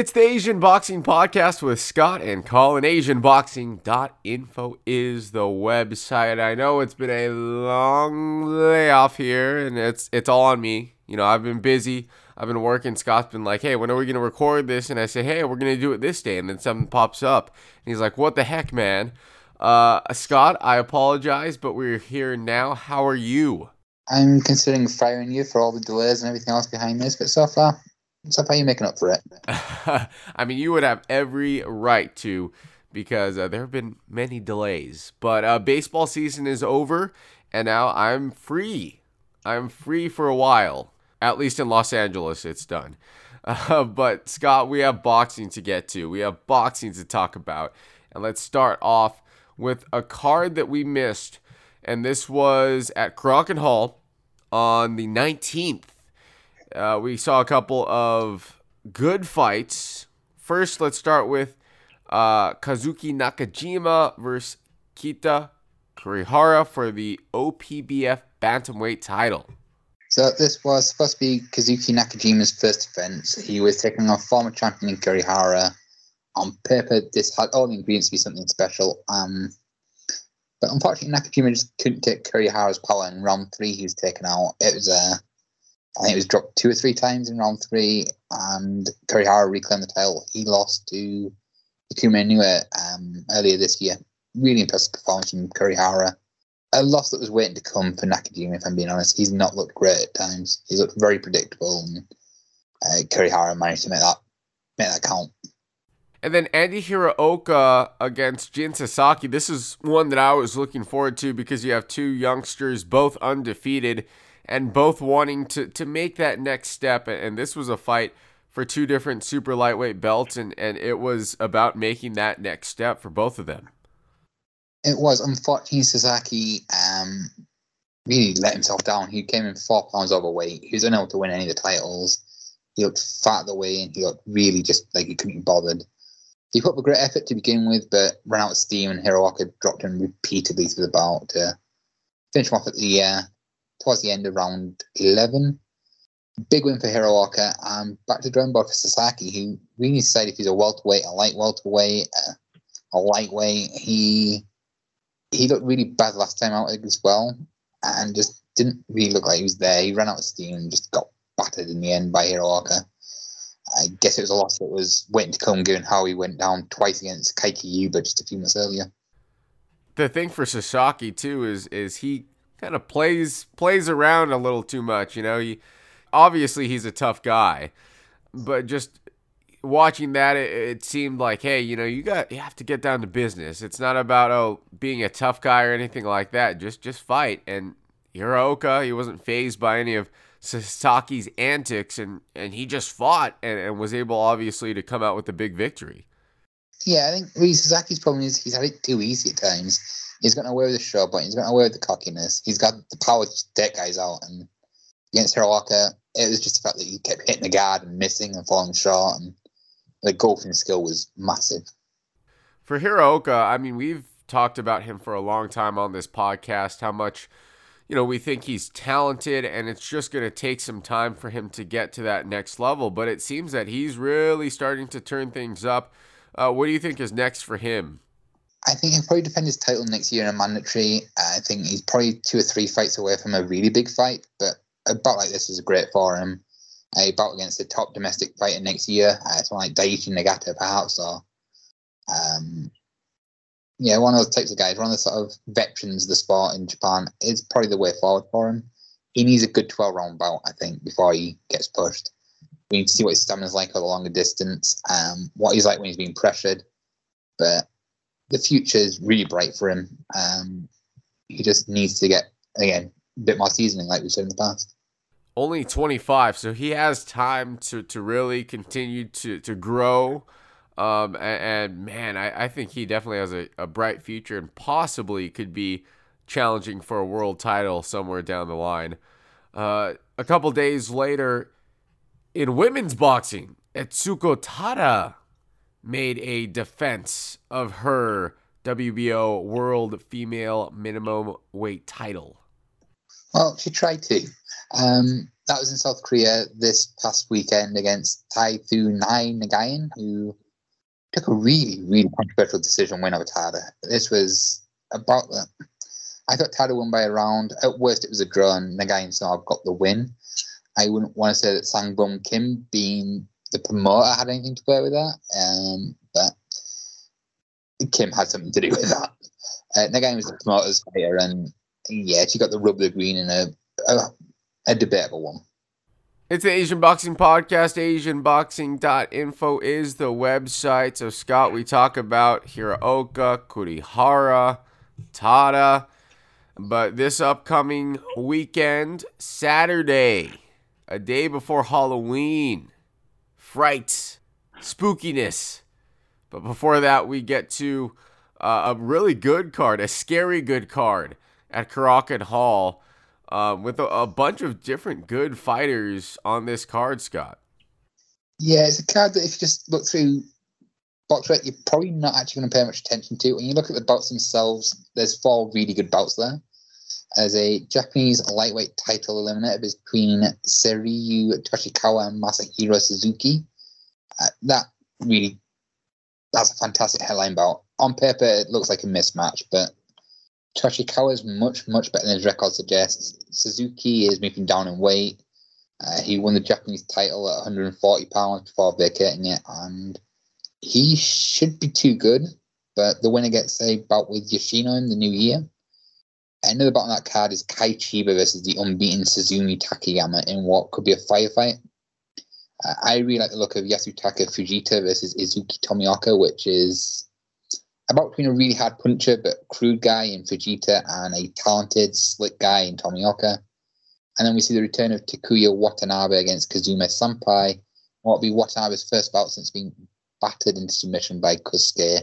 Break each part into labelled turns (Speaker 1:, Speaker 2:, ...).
Speaker 1: It's the Asian Boxing Podcast with Scott and Colin. AsianBoxing.info is the website. I know it's been a long layoff here, and it's it's all on me. You know, I've been busy. I've been working. Scott's been like, "Hey, when are we gonna record this?" And I say, "Hey, we're gonna do it this day." And then something pops up, and he's like, "What the heck, man?" Uh, Scott, I apologize, but we're here now. How are you?
Speaker 2: I'm considering firing you for all the delays and everything else behind this, but so far, so far you're making up for it.
Speaker 1: I mean, you would have every right to, because uh, there have been many delays. But uh, baseball season is over, and now I'm free. I'm free for a while. At least in Los Angeles, it's done. Uh, but Scott, we have boxing to get to. We have boxing to talk about, and let's start off with a card that we missed, and this was at Korakuen Hall on the 19th. Uh, we saw a couple of good fights. First, let's start with uh, Kazuki Nakajima versus Keita Kurihara for the OPBF Bantamweight title.
Speaker 2: So this was supposed to be Kazuki Nakajima's first defense. He was taking on former champion Kurihara. On paper, this had all the ingredients to be something special. Um, but unfortunately, Nakajima just couldn't take Kurihara's power in round three. He was taken out. It was uh, I think it was dropped two or three times in round three, and Kurihara reclaimed the title. He lost to Takuma Inoue um, earlier this year. Really impressive performance from Kurihara. A loss that was waiting to come for Nakajima, if I'm being honest. He's not looked great at times. He's looked very predictable, and uh, Kurihara managed to make that make that count.
Speaker 1: And then Andy Hiraoka against Jin Sasaki. This is one that I was looking forward to because you have two youngsters, both undefeated, and both wanting to, to make that next step. And this was a fight for two different super lightweight belts, and, and it was about making that next step for both of them.
Speaker 2: It was. Unfortunately, Sasaki um, really let himself down. He came in four pounds overweight. He was unable to win any of the titles. He looked fat the way, and he looked really just like he couldn't be bothered he put up a great effort to begin with, but ran out of steam, and Hiraoka dropped him repeatedly through the bout to finish him off at the uh, towards the end of round eleven. Big win for Hiraoka. Um, back to drawing board for Sasaki, who really decided if he's a welterweight, a light welterweight, uh, a lightweight. He he looked really bad last time out as well, and just didn't really look like he was there. He ran out of steam and just got battered in the end by Hiraoka. I guess it was a loss that was waiting to come, given how he went down twice against Kaiki Yuba just a few months earlier.
Speaker 1: The thing for Sasaki too is is he kind of plays plays around a little too much. You know, he obviously he's a tough guy, but just watching that, it, it, seemed like, hey, you know, you got you have to get down to business. It's not about oh being a tough guy or anything like that. Just just fight. And Hiraoka, he wasn't phased by any of Sasaki's antics, and, and he just fought and, and was able, obviously, to come out with a big victory.
Speaker 2: Yeah, I think Sasaki's problem is he's had it too easy at times. He's gotten away with the show, but he's gotten away with the cockiness. He's got the power to take guys out. And against Hiraoka, it was just the fact that he kept hitting the guard and missing and falling short. And the golfing skill was massive.
Speaker 1: For Hiraoka, I mean, we've talked about him for a long time on this podcast, how much you know, we think he's talented and it's just going to take some time for him to get to that next level. But it seems that he's really starting to turn things up. Uh, what do you think is next for him?
Speaker 2: I think he'll probably defend his title next year in a mandatory. I think he's probably two or three fights away from a really big fight, but a bout like this is great for him. A bout against the top domestic fighter next year, uh, someone like Daishi Nagata perhaps, or um, yeah, one of those types of guys, one of the sort of veterans of the sport in Japan, is probably the way forward for him. He needs a good 12 round bout, I think, before he gets pushed. We need to see what his stamina's like at a longer distance, um, what he's like when he's being pressured. But the future is really bright for him. Um, he just needs to get, again, a bit more seasoning, like we said in the past.
Speaker 1: Only 25, so he has time to, to really continue to, to grow um, and, and man, I, I, think he definitely has a, a bright future and possibly could be challenging for a world title somewhere down the line. Uh, a couple days later, in women's boxing, Etsuko Tada made a defense of her WBO World Female Minimum Weight title.
Speaker 2: Well, she tried to. Um, that was in South Korea this past weekend against Tai Thu Nai Nagayan, who took a really, really controversial decision win over Tada. This was about the. I thought Tada won by a round. At worst, it was a draw, and Nagayan somehow got the win. I wouldn't want to say that Sang Bum Kim, being the promoter, had anything to do with that, um, but Kim had something to do with that. Uh, Nagayan was the promoter's fighter, and yeah, she got the rub of the green in a, a, a debatable one.
Speaker 1: It's the Asian Boxing Podcast. AsianBoxing.info is the website. So, Scott, we talk about Hiraoka, Kurihara, Tada. But this upcoming weekend, Saturday, a day before Halloween, fright, spookiness. But before that, we get to uh, a really good card, a scary good card at Korakuen Hall uh, with a, a, bunch of different good fighters on this card, Scott.
Speaker 2: Yeah, it's a card that if you just look through BoxRec, you're probably not actually going to pay much attention to. When you look at the bouts themselves, there's four really good bouts there. As a Japanese lightweight title eliminator between Seiryu Toshikawa and Masahiro Suzuki. Uh, that really, that's a fantastic headline bout. On paper, it looks like a mismatch, but Toshikawa is much, much better than his record suggests. Suzuki is moving down in weight. Uh, he won the Japanese title at 140 pounds before vacating it, and he should be too good. But the winner gets a bout with Yoshino in the new year. Another bout on that card is Kai Chiba versus the unbeaten Suzumi Takayama in what could be a firefight. Uh, I really like the look of Yasutaka Fujita versus Izuki Tomioka, which is about between a really hard puncher but crude guy in Fujita and a talented, slick guy in Tomioka. And then we see the return of Takuya Watanabe against Kazuma Sampai. What will be Watanabe's first bout since being battered into submission by Kosuke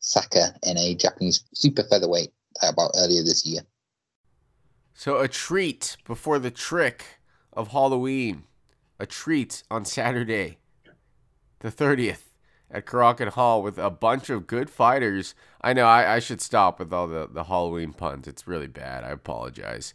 Speaker 2: Saka in a Japanese super featherweight title bout earlier this year.
Speaker 1: So a treat before the trick of Halloween. A treat on Saturday, the 30th at Korakuen Hall with a bunch of good fighters. I know I, I should stop with all the, the Halloween puns. It's really bad. I apologize.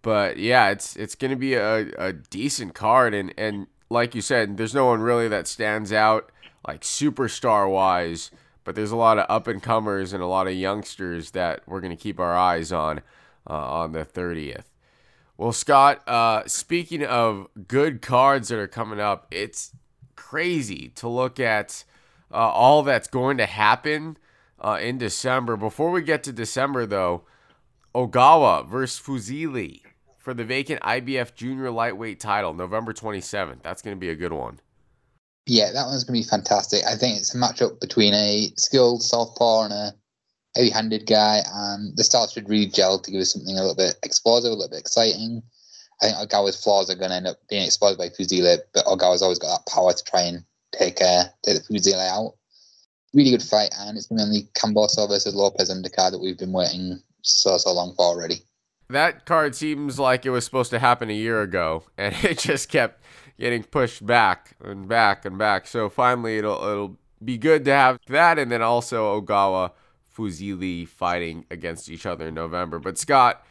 Speaker 1: But yeah, it's it's gonna be a, a decent card and, and like you said, there's no one really that stands out like superstar wise, but there's a lot of up and comers and a lot of youngsters that we're gonna keep our eyes on uh, on the 30th. Well, Scott, uh, speaking of good cards that are coming up, it's crazy to look at uh, all that's going to happen uh, in December. Before we get to December, though, Ogawa versus Fuzile for the vacant IBF Junior Lightweight title, November 27th. That's going to be a good one.
Speaker 2: Yeah, that one's going to be fantastic. I think it's a matchup between a skilled southpaw and a heavy-handed guy, and the styles should really gel to give us something a little bit explosive, a little bit exciting. I think Ogawa's flaws are going to end up being exposed by Fuzile, but Ogawa's always got that power to try and take uh, take the Fuzile out. Really good fight, and it's been only Kambosos versus Lopez undercard that we've been waiting so so long for already.
Speaker 1: That card seems like it was supposed to happen a year ago, and it just kept getting pushed back and back and back. So finally, it'll it'll be good to have that, and then also Ogawa Fuzile fighting against each other in November. But Scott,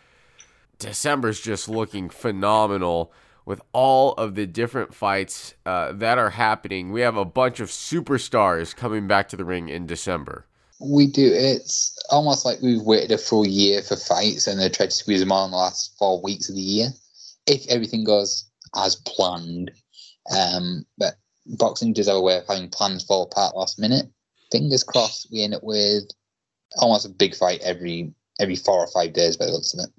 Speaker 1: December's just looking phenomenal with all of the different fights uh, that are happening. We have a bunch of superstars coming back to the ring in December.
Speaker 2: We do. It's almost like we've waited a full year for fights and they tried to squeeze them all in the last four weeks of the year. If everything goes as planned, um, but boxing does have a way of having plans fall apart last minute. Fingers crossed, we end up with almost a big fight every every four or five days by the looks of it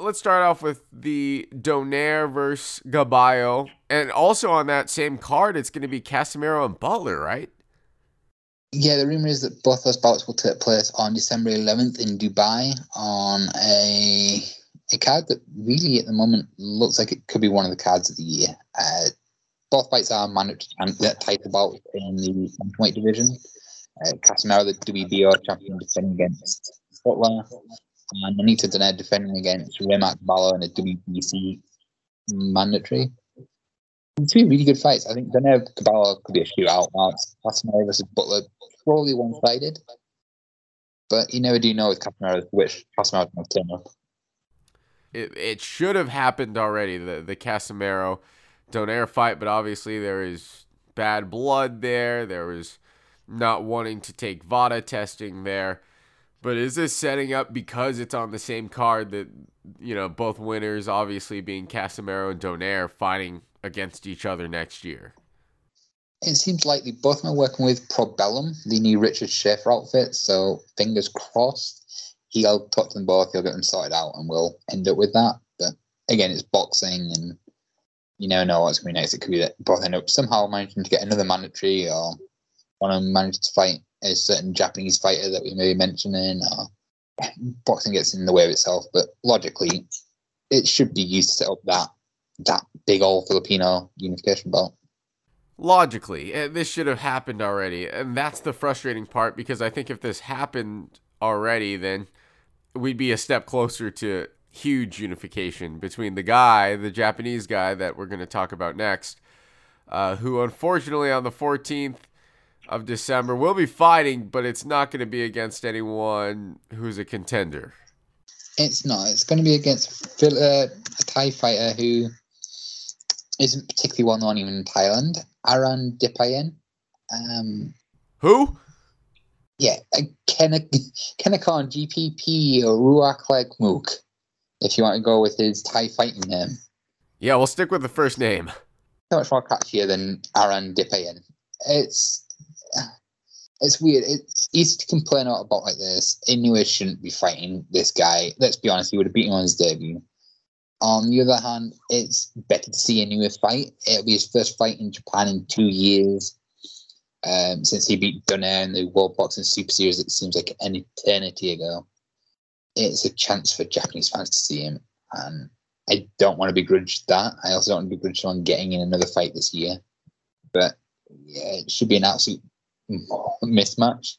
Speaker 1: let's start off with the Donaire versus Gaballo. And also on that same card, it's going to be Casimero and Butler, right?
Speaker 2: Yeah, the rumor is that both those bouts will take place on December 11th in Dubai on a a card that really at the moment looks like it could be one of the cards of the year. Uh, both fights are managed and that title bout in the weight division. Uh, Casimero, the WBO champion, defending against Butler and Nonito Donaire defending against Reymart Gaballo in a WBC mandatory. Two really good fights. I think Donaire Gaballo could be a shootout. Casimero versus Butler, probably one sided. But you never do know with Casimero which Casimero going to turn up.
Speaker 1: it, it should have happened already. The the Casimero Donaire fight, but obviously there is bad blood there. There was not wanting to take VADA testing there. But is this setting up because it's on the same card that you know both winners, obviously being Casimero and Donaire, fighting against each other next year?
Speaker 2: It seems likely both are working with Probellum, the new Richard Schaefer outfit. So fingers crossed, he'll talk to them both. He'll get them sorted out, and we'll end up with that. But again, it's boxing, and you never know what's going to be next. It could be that both end up somehow managing to get another mandatory, or of them manages to fight a certain Japanese fighter that we may be mentioning. Boxing gets in the way of itself, but logically, it should be used to set up that that big old Filipino unification belt.
Speaker 1: Logically, eh, this should have happened already, and that's the frustrating part because I think if this happened already, then we'd be a step closer to huge unification between the guy, the Japanese guy that we're going to talk about next, uh, who unfortunately on the 14th of December We'll be fighting, but it's not going to be against anyone who's a contender.
Speaker 2: It's not. It's going to be against uh, a Thai fighter who isn't particularly well known even in Thailand. Aran Dipaen. Um,
Speaker 1: Who?
Speaker 2: Yeah, Kennekan GPP or Ruak Mook, if you want to go with his Thai fighting name.
Speaker 1: Yeah, we'll stick with the first name.
Speaker 2: So much more catchier than Aran Dipaen. It's it's weird. It's easy to complain about like this. Inoue shouldn't be fighting this guy. Let's be honest, he would have beaten him on his debut. On the other hand, it's better to see Inoue fight. It'll be his first fight in Japan in two years. Um, since he beat Donaire in the World Boxing Super Series, it seems like an eternity ago. It's a chance for Japanese fans to see him, and I don't want to begrudge that. I also don't want to begrudge on getting in another fight this year. But yeah, it should be an absolute mismatch.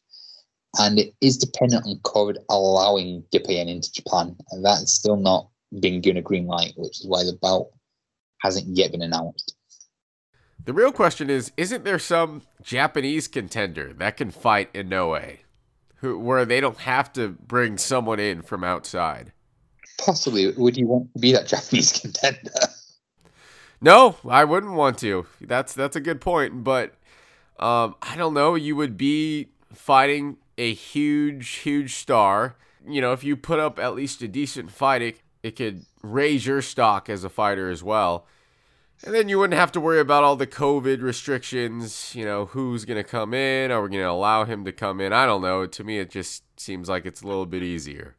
Speaker 2: And it is dependent on COVID allowing Japan into Japan, and that's still not being given a green light, which is why the bout hasn't yet been announced.
Speaker 1: The real question is: Isn't there some Japanese contender that can fight Inoue, who where they don't have to bring someone in from outside?
Speaker 2: Possibly. Would you want to be that Japanese contender?
Speaker 1: No, I wouldn't want to. That's that's a good point, but um, I don't know. You would be fighting a huge, huge star. You know, if you put up at least a decent fight, it, it could raise your stock as a fighter as well. And then you wouldn't have to worry about all the COVID restrictions, you know, who's going to come in, are we going to allow him to come in? I don't know. To me, it just seems like it's a little bit easier.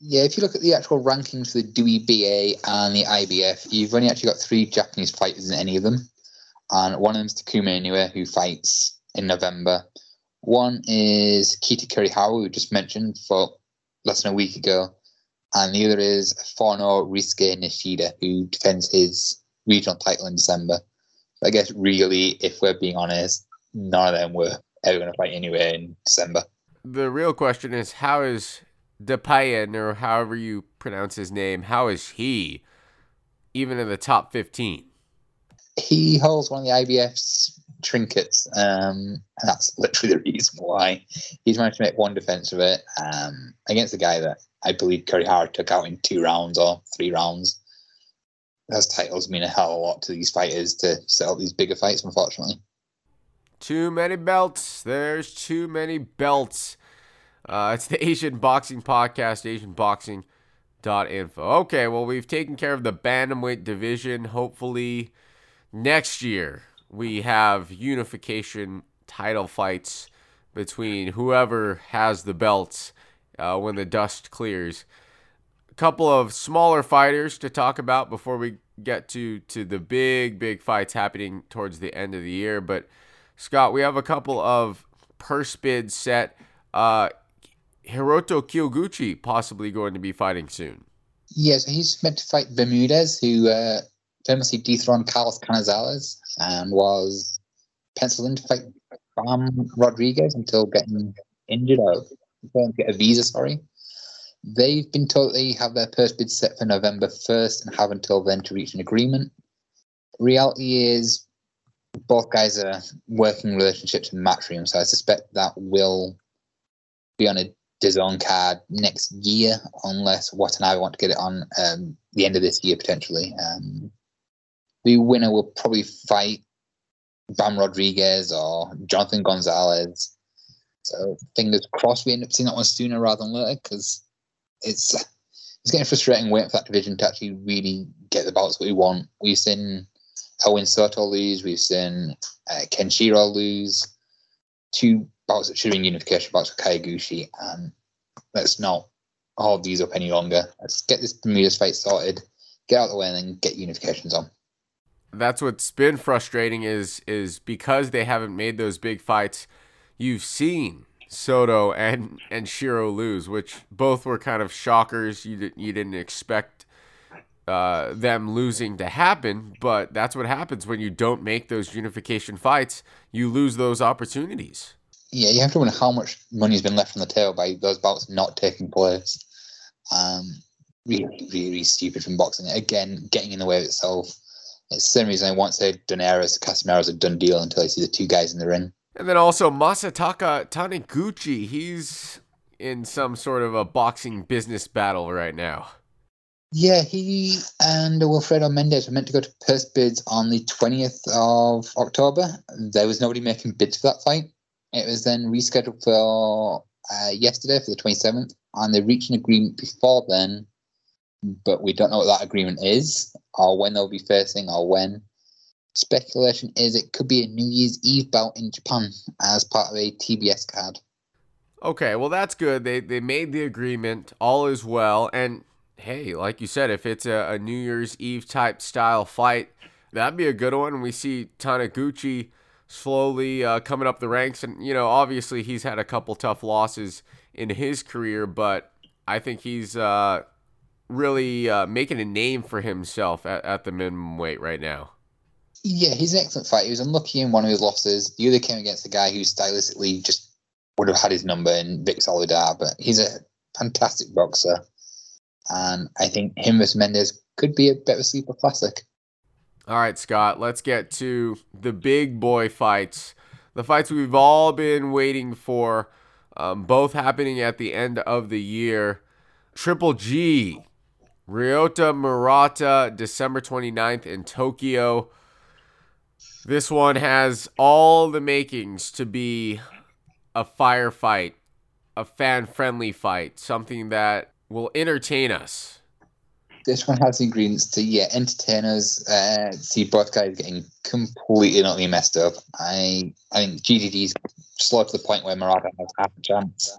Speaker 2: Yeah, if you look at the actual rankings for the WBA and the IBF, you've only actually got three Japanese fighters in any of them. And one of them is Takuma Inoue, who fights in November. One is Keita Kurihara, who just mentioned for less than a week ago and the other is Fono Risuke Nishida, who defends his regional title in December. I guess really, if we're being honest, none of them were ever going to fight anywhere in December.
Speaker 1: The real question is how is Depayen, or however you pronounce his name, how is he even in the top 15?
Speaker 2: He holds one of the IBF's trinkets, um, and that's literally the reason why he's managed to make one defense of it um, against a guy that I believe Kurihara took out in two rounds or three rounds. Those titles mean a hell of a lot to these fighters to set up these bigger fights, unfortunately.
Speaker 1: Too many belts. There's too many belts. Uh, it's the Asian Boxing Podcast, AsianBoxing.info. Okay, well, we've taken care of the Bantamweight division. Hopefully, next year we have unification title fights between whoever has the belts uh, when the dust clears. A couple of smaller fighters to talk about before we get to to the big big fights happening towards the end of the year. But Scott, we have a couple of purse bids set. Uh, Hiroto Kyoguchi possibly going to be fighting soon.
Speaker 2: Yes, he's meant to fight Bermudez, who uh, famously dethroned Carlos Canizales and was penciled in to fight Bam Rodriguez until getting injured or get a visa, sorry. They've been told they have their purse bid set for November 1st and have until then to reach an agreement. Reality is both guys are working relationships in Matchroom, so I suspect that will be on a DAZN card next year, unless Watanabe want to get it on um, the end of this year potentially. Um, the winner will probably fight Bam Rodriguez or Jonathan Gonzalez. So fingers crossed we end up seeing that one sooner rather than later because it's it's getting frustrating waiting for that division to actually really get the belts that we want. We've seen Elwin Soto lose, we've seen uh, Kenshiro lose, two bouts that should have been unification bouts for Kyoguchi, and let's not hold these up any longer. Let's get this Bermudez fight sorted, get out of the way, and then get unifications on.
Speaker 1: That's what's been frustrating is is because they haven't made those big fights. You've seen Soto and and Shiro lose, which both were kind of shockers. You didn't you didn't expect uh, them losing to happen, but that's what happens when you don't make those unification fights. You lose those opportunities.
Speaker 2: Yeah, you have to wonder how much money's been left on the table by those bouts not taking place. Um, really, really stupid from boxing. Again, getting in the way of itself. It's the same reason I once said Donaires, Casimero's a done deal until I see the two guys in the ring.
Speaker 1: And then also Masataka Taniguchi, he's in some sort of a boxing business battle right now.
Speaker 2: Yeah, he and Wilfredo Mendez were meant to go to purse bids on the 20th of October. There was nobody making bids for that fight. It was then rescheduled for uh, yesterday for the 27th, and they reached an agreement before then, but we don't know what that agreement is, or when they'll be facing, or when. Speculation is it could be a New Year's Eve bout in Japan as part of a TBS card.
Speaker 1: Okay, well that's good. They they made the agreement. All is well. And hey, like you said, if it's a, a New Year's Eve type style fight, that'd be a good one. We see Taniguchi slowly uh, coming up the ranks, and you know, obviously he's had a couple tough losses in his career, but I think he's uh, really uh, making a name for himself at, at the minimum weight right now.
Speaker 2: Yeah, he's an excellent fighter. He was unlucky in one of his losses. The other came against a guy who stylistically just would have had his number in Vic Saludar, but he's a fantastic boxer. And I think him versus Mendez could be a bit of a sleeper classic.
Speaker 1: All right, Scott, let's get to the big boy fights. The fights we've all been waiting for, um, both happening at the end of the year. Triple G, Ryota Murata, December 29th in Tokyo. This one has all the makings to be a firefight, a fan friendly fight, something that will entertain us.
Speaker 2: This one has the ingredients to yeah entertain us. Uh, see both guys getting completely not messed up. I I think GGG's slow to the point where Murata has half a chance.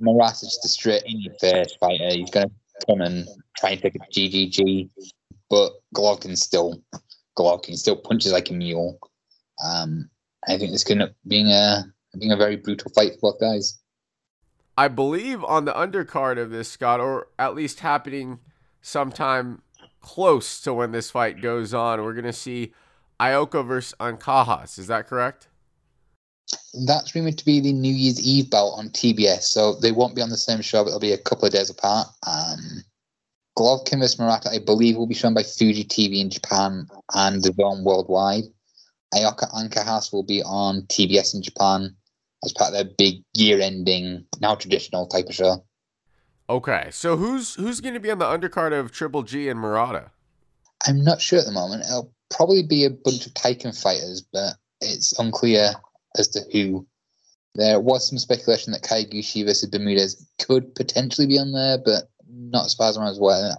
Speaker 2: Murata's just a straight in your face fighter. He's gonna come and try and take a GGG, but Golovkin still Golovkin still punches like a mule. Um, I think this could end up being a being a very brutal fight for both guys.
Speaker 1: I believe on the undercard of this, Scott, or at least happening sometime close to when this fight goes on, we're gonna see Ioka versus Ancajas. Is that correct?
Speaker 2: That's rumored to be the New Year's Eve bout on TBS, so they won't be on the same show, but they'll be a couple of days apart. Um, Golovkin vs Murata, I believe, will be shown by Fuji TV in Japan and DAZN worldwide. Ioka Ancajas will be on TBS in Japan as part of their big year-ending, now traditional type of show.
Speaker 1: Okay, so who's who's going to be on the undercard of Triple G and Murata?
Speaker 2: I'm not sure at the moment. It'll probably be a bunch of Teiken fighters, but it's unclear as to who. There was some speculation that Kyoguchi versus Bermudez could potentially be on there, but not as far as I'm aware.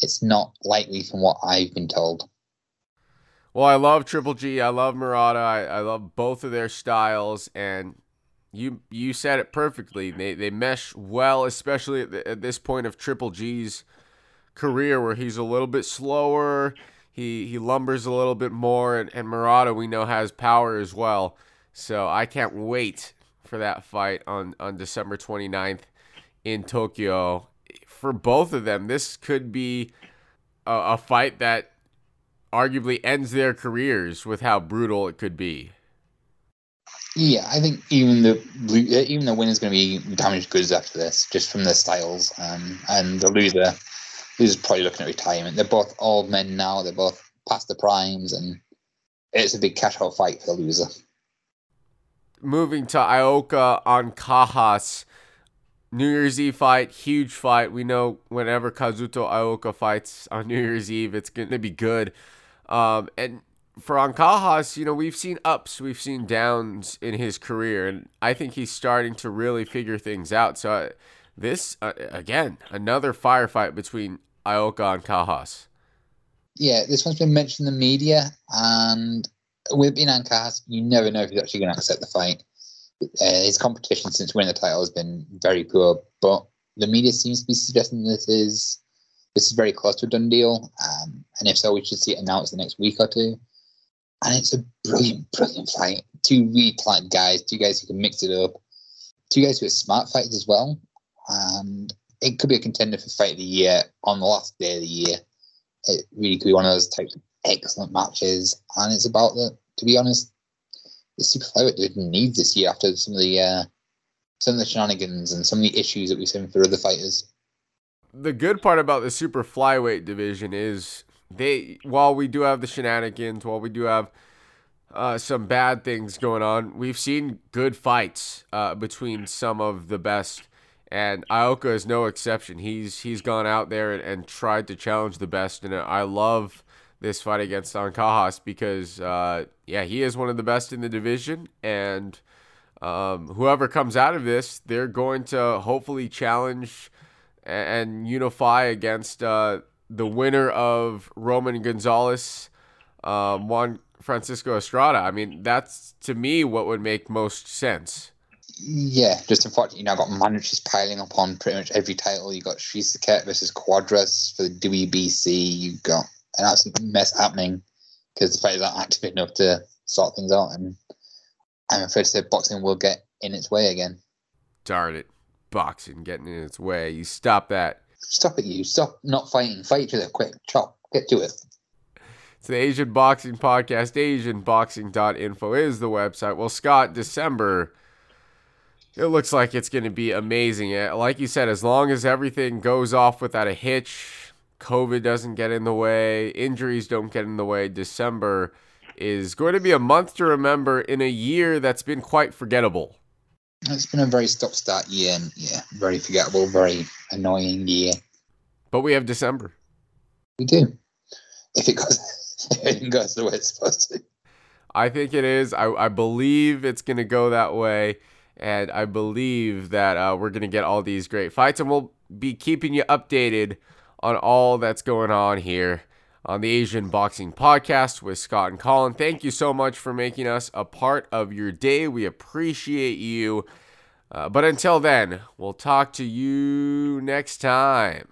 Speaker 2: It's not likely from what I've been told.
Speaker 1: Well, I love Triple G. I love Murata. I, I love both of their styles, and you you said it perfectly. They they mesh well, especially at, the, at this point of Triple G's career, where he's a little bit slower. He he lumbers a little bit more, and, and Murata we know has power as well. So I can't wait for that fight on on December 29th in Tokyo. For both of them, this could be a, a fight that arguably ends their careers with how brutal it could be.
Speaker 2: Yeah, I think even the even the winner's going to be damaged goods after this, just from their styles. Um, and the loser, is probably looking at retirement. They're both old men now. They're both past the primes, and it's a big cash out fight for the loser.
Speaker 1: Moving to Ioka Ancajas, New Year's Eve fight, huge fight. We know whenever Kazuto Ioka fights on New Year's Eve, it's going to be good. Um, and for Ancajas, you know, we've seen ups, we've seen downs in his career, and I think he's starting to really figure things out. So, uh, this, uh, again, another firefight between Ioka Ancajas.
Speaker 2: Yeah, this one's been mentioned in the media, and with being Ancajas, you never know if he's actually going to accept the fight. Uh, his competition since winning the title has been very poor, but the media seems to be suggesting this is this is very close to a done deal. Um, and if so, we should see it announced the next week or two. And it's a brilliant, brilliant fight. Two really talented guys, two guys who can mix it up, two guys who are smart fighters as well. And it could be a contender for fight of the year on the last day of the year. It really could be one of those types of excellent matches. And it's about the, to be honest, the super flyweight division needs this year after some of the uh, some of the shenanigans and some of the issues that we've seen for other fighters.
Speaker 1: The good part about the super flyweight division is they while we do have the shenanigans, while we do have uh, some bad things going on, we've seen good fights uh, between some of the best. And Ioka is no exception. He's he's gone out there and, and tried to challenge the best, and I love this fight against Ancajas because, uh, yeah, he is one of the best in the division. And um, whoever comes out of this, they're going to hopefully challenge and, unify against uh, the winner of Roman Gonzalez, um, Juan Francisco Estrada. I mean, that's to me what would make most sense.
Speaker 2: Yeah, just unfortunately, you know, I've got managers piling up on pretty much every title. You got Shusuke versus Cuadras for the WBC. You got an absolute mess happening because the fighters aren't active enough to sort things out. And I'm afraid to say boxing will get in its way again.
Speaker 1: Darn it. Boxing getting in its way. You stop that.
Speaker 2: Stop it, you. Stop not fighting. Fight each other quick. Chop. Get to it.
Speaker 1: It's the Asian Boxing Podcast. AsianBoxing.info is the website. Well, Scott, December, it looks like it's going to be amazing. Like you said, as long as everything goes off without a hitch, COVID doesn't get in the way, injuries don't get in the way, December is going to be a month to remember in a year that's been quite forgettable.
Speaker 2: It's been a very stop start year and yeah, very forgettable, very annoying year.
Speaker 1: But we have December.
Speaker 2: We do. If it goes if it goes the way it's supposed to.
Speaker 1: I think it is. I, I believe it's going to go that way. And I believe that uh, we're going to get all these great fights. And we'll be keeping you updated on all that's going on here on the Asian Boxing Podcast with Scott and Colin. Thank you so much for making us a part of your day. We appreciate you. Uh, but until then, we'll talk to you next time.